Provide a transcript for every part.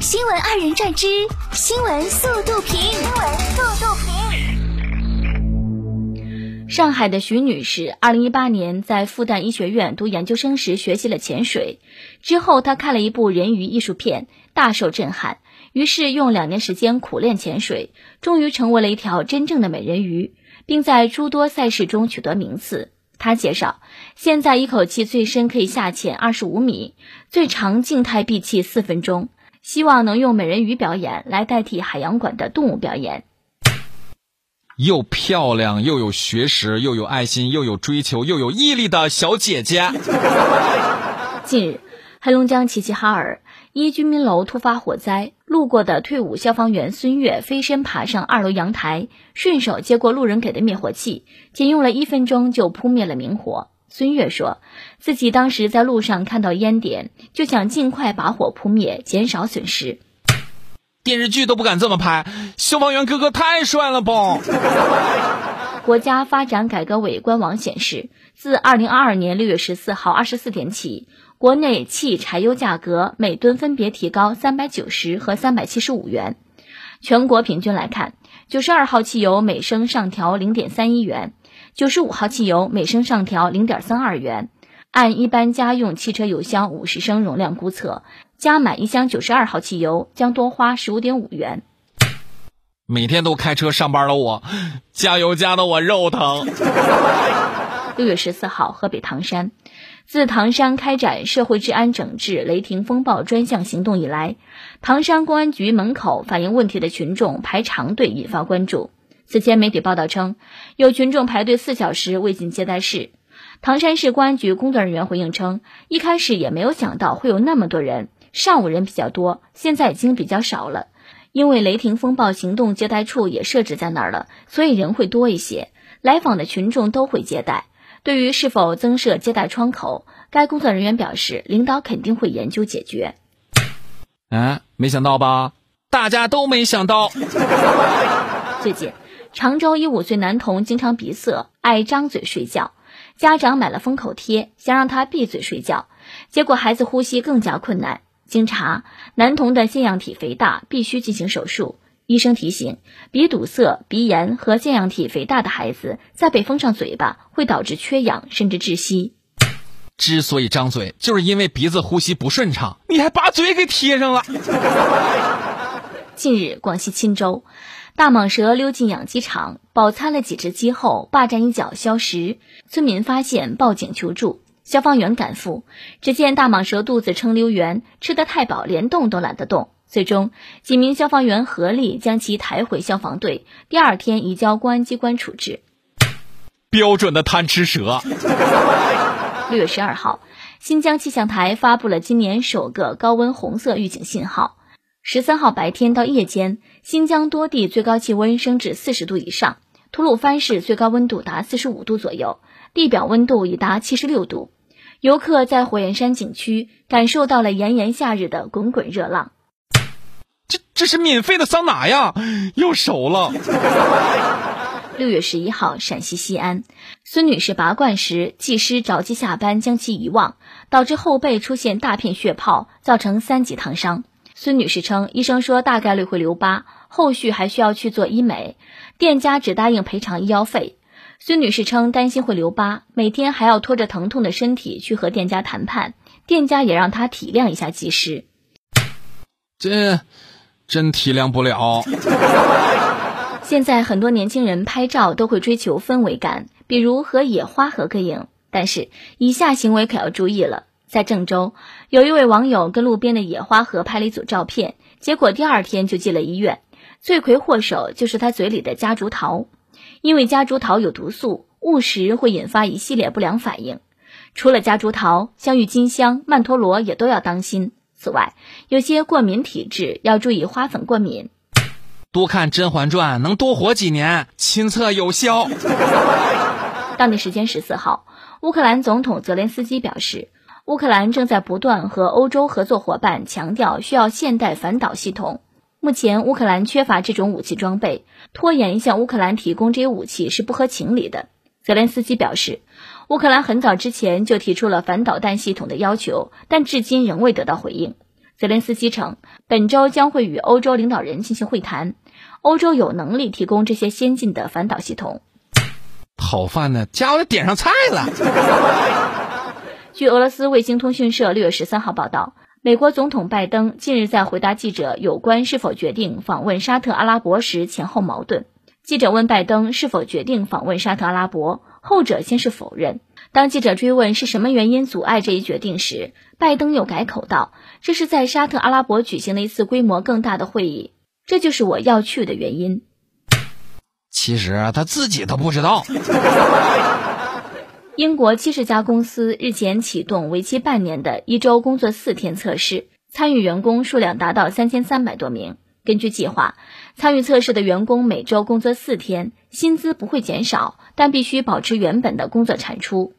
新闻二人转之新闻速度评。新闻速度评。上海的徐女士，二零一八年在复旦医学院读研究生时学习了潜水，之后她看了一部人鱼艺术片，大受震撼，于是用两年时间苦练潜水，终于成为了一条真正的美人鱼，并在诸多赛事中取得名次。他介绍，现在一口气最深可以下潜二十五米，最长静态闭气四分钟。希望能用美人鱼表演来代替海洋馆的动物表演。又漂亮又有学识又有爱心又有追求又有毅力的小姐姐。近日，黑龙江齐齐哈尔一居民楼突发火灾，路过的退伍消防员孙悦飞身爬上二楼阳台，顺手接过路人给的灭火器，仅用了一分钟就扑灭了明火。孙悦说自己当时在路上看到烟点，就想尽快把火扑灭，减少损失。电视剧都不敢这么拍，消防员哥哥太帅了吧！国家发展改革委官网显示，自二零二二年六月十四号二十四点起，国内汽柴油价格每吨分别提高三百九十和三百七十五元。全国平均来看，九十二号汽油每升上调零点三一元。九十五号汽油每升上调零点三二元，按一般家用汽车油箱五十升容量估测，加满一箱九十二号汽油将多花十五点五元。每天都开车上班的我，加油加的我肉疼。六月十四号，河北唐山，自唐山开展社会治安整治雷霆风暴专项行动以来，唐山公安局门口反映问题的群众排长队，引发关注。此前，媒体报道称，有群众排队四小时未进接待室。唐山市公安局工作人员回应称，一开始也没有想到会有那么多人，上午人比较多，现在已经比较少了。因为雷霆风暴行动接待处也设置在那儿了，所以人会多一些。来访的群众都会接待。对于是否增设接待窗口，该工作人员表示，领导肯定会研究解决。哎，没想到吧？大家都没想到。最近。常州一五岁男童经常鼻塞，爱张嘴睡觉，家长买了封口贴，想让他闭嘴睡觉，结果孩子呼吸更加困难。经查，男童的腺样体肥大，必须进行手术。医生提醒，鼻堵塞、鼻炎和腺样体肥大的孩子，再被封上嘴巴会导致缺氧甚至窒息。之所以张嘴，就是因为鼻子呼吸不顺畅，你还把嘴给贴上了。近日，广西钦州。大蟒蛇溜进养鸡场，饱餐了几只鸡后，霸占一角消食。村民发现，报警求助。消防员赶赴，只见大蟒蛇肚子撑溜圆，吃得太饱，连动都懒得动。最终，几名消防员合力将其抬回消防队，第二天移交公安机关处置。标准的贪吃蛇。六月十二号，新疆气象台发布了今年首个高温红色预警信号。十三号白天到夜间，新疆多地最高气温升至四十度以上，吐鲁番市最高温度达四十五度左右，地表温度已达七十六度。游客在火焰山景区感受到了炎炎夏日的滚滚热浪。这这是免费的桑拿呀，又熟了。六月十一号，陕西西安，孙女士拔罐时，技师着急下班将其遗忘，导致后背出现大片血泡，造成三级烫伤。孙女士称，医生说大概率会留疤，后续还需要去做医美，店家只答应赔偿医药费。孙女士称担心会留疤，每天还要拖着疼痛的身体去和店家谈判，店家也让她体谅一下技师。这真体谅不了。现在很多年轻人拍照都会追求氛围感，比如和野花合个影，但是以下行为可要注意了。在郑州，有一位网友跟路边的野花合拍了一组照片，结果第二天就进了医院。罪魁祸首就是他嘴里的夹竹桃，因为夹竹桃有毒素，误食会引发一系列不良反应。除了夹竹桃，像郁金香、曼陀罗也都要当心。此外，有些过敏体质要注意花粉过敏。多看《甄嬛传》能多活几年，亲测有效。当地时间十四号，乌克兰总统泽连斯基表示。乌克兰正在不断和欧洲合作伙伴强调需要现代反导系统。目前乌克兰缺乏这种武器装备，拖延向乌克兰提供这些武器是不合情理的。泽连斯基表示，乌克兰很早之前就提出了反导弹系统的要求，但至今仍未得到回应。泽连斯基称，本周将会与欧洲领导人进行会谈，欧洲有能力提供这些先进的反导系统。好饭呢，家伙点上菜了。据俄罗斯卫星通讯社六月十三号报道，美国总统拜登近日在回答记者有关是否决定访问沙特阿拉伯时前后矛盾。记者问拜登是否决定访问沙特阿拉伯，后者先是否认。当记者追问是什么原因阻碍这一决定时，拜登又改口道：“这是在沙特阿拉伯举行的一次规模更大的会议，这就是我要去的原因。”其实他自己都不知道。英国七十家公司日前启动为期半年的一周工作四天测试，参与员工数量达到三千三百多名。根据计划，参与测试的员工每周工作四天，薪资不会减少，但必须保持原本的工作产出。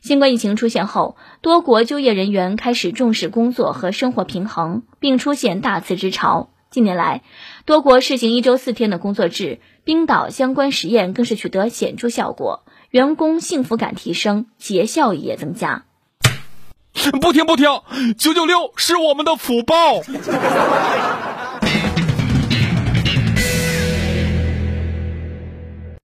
新冠疫情出现后，多国就业人员开始重视工作和生活平衡，并出现大辞职潮。近年来，多国试行一周四天的工作制，冰岛相关实验更是取得显著效果，员工幸福感提升，节效也增加。不听不听，九九六是我们的福报。